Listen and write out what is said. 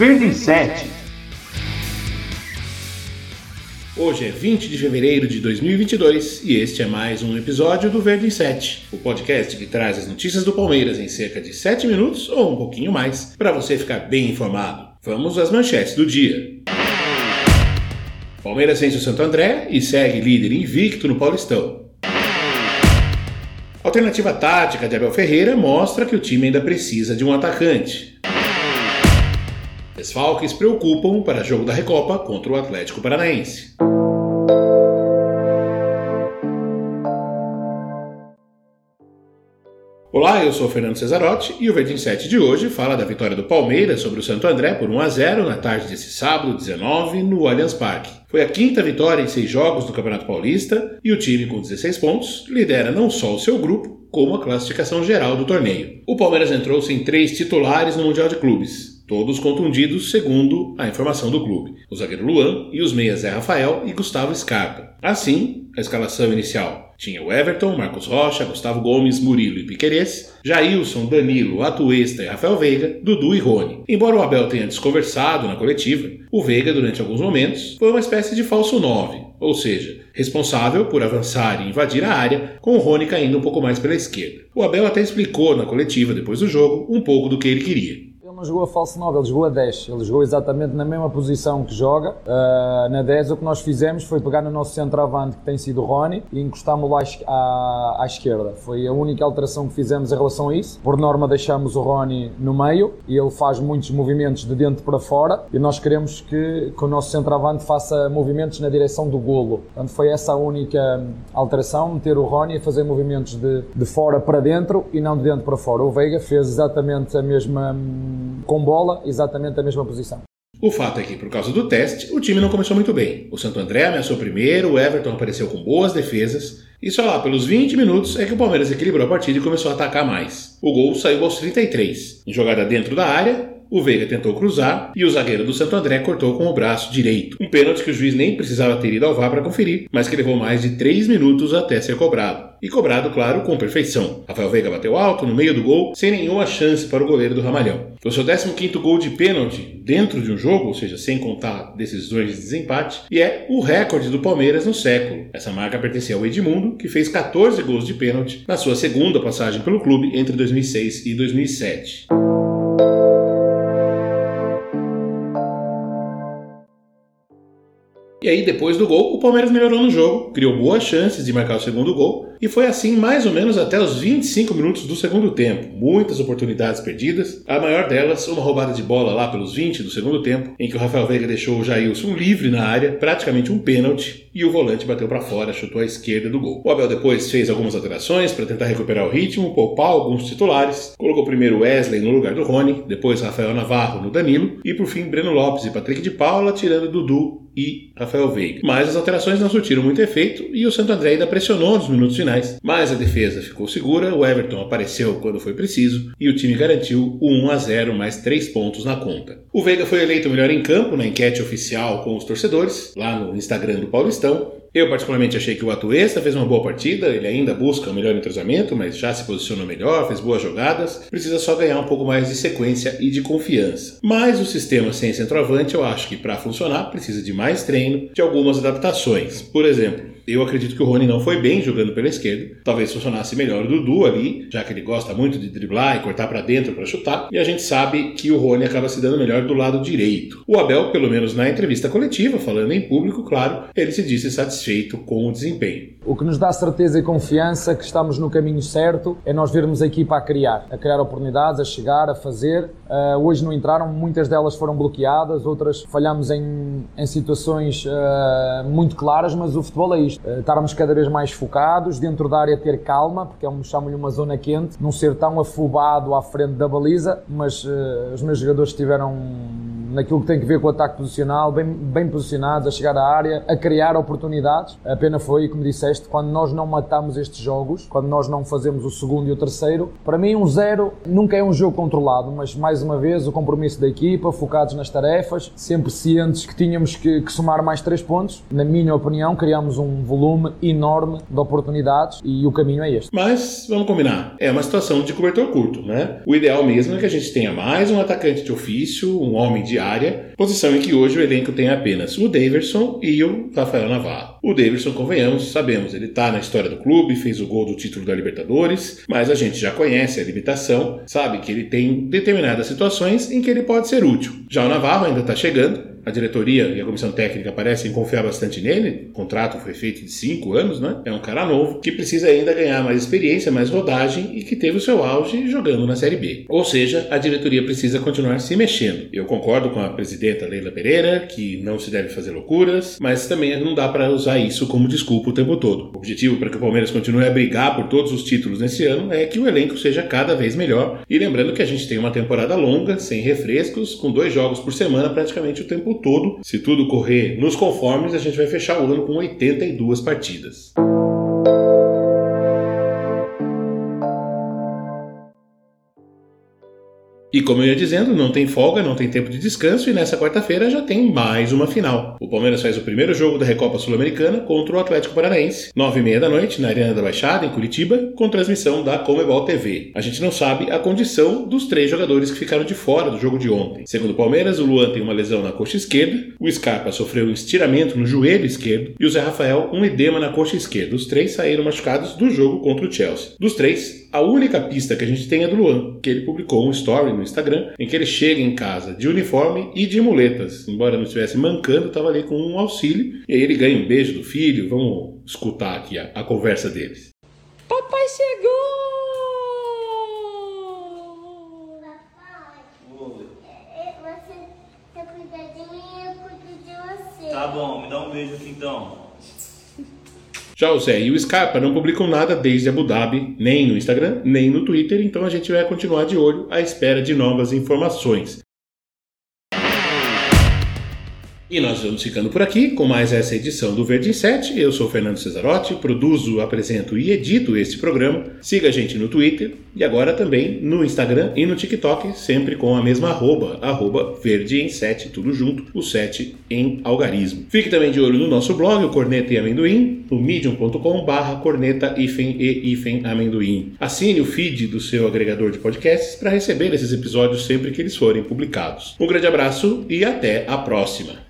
Verde em 7. Hoje é 20 de fevereiro de 2022 e este é mais um episódio do Verde em 7, o podcast que traz as notícias do Palmeiras em cerca de 7 minutos ou um pouquinho mais para você ficar bem informado. Vamos às manchetes do dia. Palmeiras vence o Santo André e segue líder invicto no Paulistão. A alternativa tática de Abel Ferreira mostra que o time ainda precisa de um atacante. Desfalques preocupam para jogo da Recopa contra o Atlético Paranaense. Olá, eu sou Fernando Cesarotti e o Verdin 7 de hoje fala da vitória do Palmeiras sobre o Santo André por 1 a 0 na tarde desse sábado 19 no Allianz Parque. Foi a quinta vitória em seis jogos do Campeonato Paulista e o time com 16 pontos lidera não só o seu grupo, como a classificação geral do torneio. O Palmeiras entrou sem três titulares no Mundial de Clubes, todos contundidos segundo a informação do clube, o zagueiro Luan e os meias Zé Rafael e Gustavo Scarpa. Assim, a escalação inicial tinha o Everton, Marcos Rocha, Gustavo Gomes, Murilo e Piquerez, Jailson, Danilo, Atuesta e Rafael Veiga, Dudu e Rony. Embora o Abel tenha desconversado na coletiva, o Veiga, durante alguns momentos, foi uma espécie de falso 9, ou seja, responsável por avançar e invadir a área, com o Rony caindo um pouco mais pela esquerda. O Abel até explicou na coletiva depois do jogo um pouco do que ele queria não jogou a falso 9, ele jogou a 10. Ele jogou exatamente na mesma posição que joga. Uh, na 10, o que nós fizemos foi pegar no nosso centroavante, que tem sido o Rony, e encostámos-lo à, à, à, esquerda. Foi a única alteração que fizemos em relação a isso. Por norma, deixamos o Rony no meio e ele faz muitos movimentos de dentro para fora. E nós queremos que, que o nosso centroavante faça movimentos na direção do golo. Portanto, foi essa a única alteração: meter o Rony a fazer movimentos de, de fora para dentro e não de dentro para fora. O Veiga fez exatamente a mesma com bola, exatamente a mesma posição. O fato é que, por causa do teste, o time não começou muito bem. O Santo André ameaçou primeiro, o Everton apareceu com boas defesas, e só lá pelos 20 minutos é que o Palmeiras equilibrou a partida e começou a atacar mais. O gol saiu aos 33. Em jogada dentro da área, o Veiga tentou cruzar e o zagueiro do Santo André cortou com o braço direito. Um pênalti que o juiz nem precisava ter ido ao VAR para conferir, mas que levou mais de 3 minutos até ser cobrado. E cobrado, claro, com perfeição. Rafael Veiga bateu alto no meio do gol, sem nenhuma chance para o goleiro do Ramalhão. Foi seu 15 gol de pênalti dentro de um jogo, ou seja, sem contar decisões de desempate, e é o recorde do Palmeiras no século. Essa marca pertencia ao Edmundo, que fez 14 gols de pênalti na sua segunda passagem pelo clube entre 2006 e 2007. E aí, depois do gol, o Palmeiras melhorou no jogo, criou boas chances de marcar o segundo gol e foi assim mais ou menos até os 25 minutos do segundo tempo. Muitas oportunidades perdidas, a maior delas uma roubada de bola lá pelos 20 do segundo tempo, em que o Rafael Veiga deixou o Jailson livre na área, praticamente um pênalti, e o volante bateu para fora, chutou à esquerda do gol. O Abel depois fez algumas alterações para tentar recuperar o ritmo, poupar alguns titulares, colocou primeiro Wesley no lugar do Rony, depois Rafael Navarro no Danilo e por fim Breno Lopes e Patrick de Paula tirando Dudu e Rafael Veiga. Mas as alterações não surtiram muito efeito e o Santo André ainda pressionou nos minutos finais mas a defesa ficou segura, o Everton apareceu quando foi preciso e o time garantiu o 1 a 0 mais 3 pontos na conta. O Veiga foi eleito melhor em campo na enquete oficial com os torcedores, lá no Instagram do Paulistão, eu particularmente achei que o Atuesta fez uma boa partida, ele ainda busca o melhor entrosamento, mas já se posicionou melhor, fez boas jogadas, precisa só ganhar um pouco mais de sequência e de confiança. Mas o sistema sem centroavante eu acho que para funcionar precisa de mais treino, de algumas adaptações. Por exemplo, eu acredito que o Rony não foi bem jogando pela esquerda. Talvez funcionasse melhor o Dudu ali, já que ele gosta muito de driblar e cortar para dentro para chutar. E a gente sabe que o Rony acaba se dando melhor do lado direito. O Abel, pelo menos na entrevista coletiva, falando em público, claro, ele se disse satisfeito com o desempenho. O que nos dá certeza e confiança que estamos no caminho certo é nós vermos a equipa a criar, a criar oportunidades, a chegar, a fazer. Uh, hoje não entraram, muitas delas foram bloqueadas, outras falhamos em, em situações uh, muito claras, mas o futebol é isto uh, estarmos cada vez mais focados, dentro da área ter calma, porque é um, chamo-lhe uma zona quente, não ser tão afobado à frente da baliza, mas os meus jogadores estiveram naquilo que tem que ver com o ataque posicional, bem, bem posicionados, a chegar à área, a criar oportunidades. A pena foi, como disseste, quando nós não matamos estes jogos, quando nós não fazemos o segundo e o terceiro. Para mim, um zero nunca é um jogo controlado, mas mais uma vez o compromisso da equipa, focados nas tarefas, sempre cientes que tínhamos que, que somar mais três pontos. Na minha opinião, criamos um volume enorme de oportunidades e o caminho é este. Mas vamos combinar, é uma situação de cobertor curto, né? O ideal mesmo é que a gente tenha mais um atacante de ofício, um homem de intermediária, posição em que hoje o elenco tem apenas o Daverson e o Rafael Navarro. O Daverson, convenhamos, sabemos, ele está na história do clube, fez o gol do título da Libertadores, mas a gente já conhece a limitação, sabe que ele tem determinadas situações em que ele pode ser útil. Já o Navarro ainda está chegando, a diretoria e a comissão técnica parecem confiar bastante nele. O contrato foi feito de cinco anos, né? É um cara novo que precisa ainda ganhar mais experiência, mais rodagem e que teve o seu auge jogando na Série B. Ou seja, a diretoria precisa continuar se mexendo. Eu concordo com a presidenta Leila Pereira que não se deve fazer loucuras, mas também não dá para usar isso como desculpa o tempo todo. O objetivo para que o Palmeiras continue a brigar por todos os títulos nesse ano é que o elenco seja cada vez melhor. E lembrando que a gente tem uma temporada longa, sem refrescos, com dois jogos por semana praticamente o tempo todo. Se tudo correr nos conformes, a gente vai fechar o ano com 82 partidas. E como eu ia dizendo, não tem folga, não tem tempo de descanso e nessa quarta-feira já tem mais uma final. O Palmeiras faz o primeiro jogo da Recopa Sul-Americana contra o Atlético Paranaense, nove e meia da noite, na Arena da Baixada, em Curitiba, com transmissão da Comebol TV. A gente não sabe a condição dos três jogadores que ficaram de fora do jogo de ontem. Segundo o Palmeiras, o Luan tem uma lesão na coxa esquerda, o Scarpa sofreu um estiramento no joelho esquerdo e o Zé Rafael um edema na coxa esquerda. Os três saíram machucados do jogo contra o Chelsea. Dos três, a única pista que a gente tem é do Luan, que ele publicou um story no Instagram em que ele chega em casa de uniforme e de muletas. Embora não estivesse mancando, estava ali com um auxílio. E aí ele ganha um beijo do filho. Vamos escutar aqui a, a conversa deles. Papai chegou! Você tá cuidando de mim, eu cuido de você. Tá bom, me dá um beijo aqui então. Já o Zé e o Scarpa não publicam nada desde Abu Dhabi, nem no Instagram, nem no Twitter, então a gente vai continuar de olho à espera de novas informações. E nós vamos ficando por aqui com mais essa edição do Verde em 7. Eu sou Fernando Cesarotti, produzo, apresento e edito este programa. Siga a gente no Twitter e agora também no Instagram e no TikTok, sempre com a mesma arroba, arroba Verde em 7, tudo junto, o 7 em algarismo. Fique também de olho no nosso blog, o Corneta e Amendoim, no medium.com corneta hífen e hífen amendoim. Assine o feed do seu agregador de podcasts para receber esses episódios sempre que eles forem publicados. Um grande abraço e até a próxima!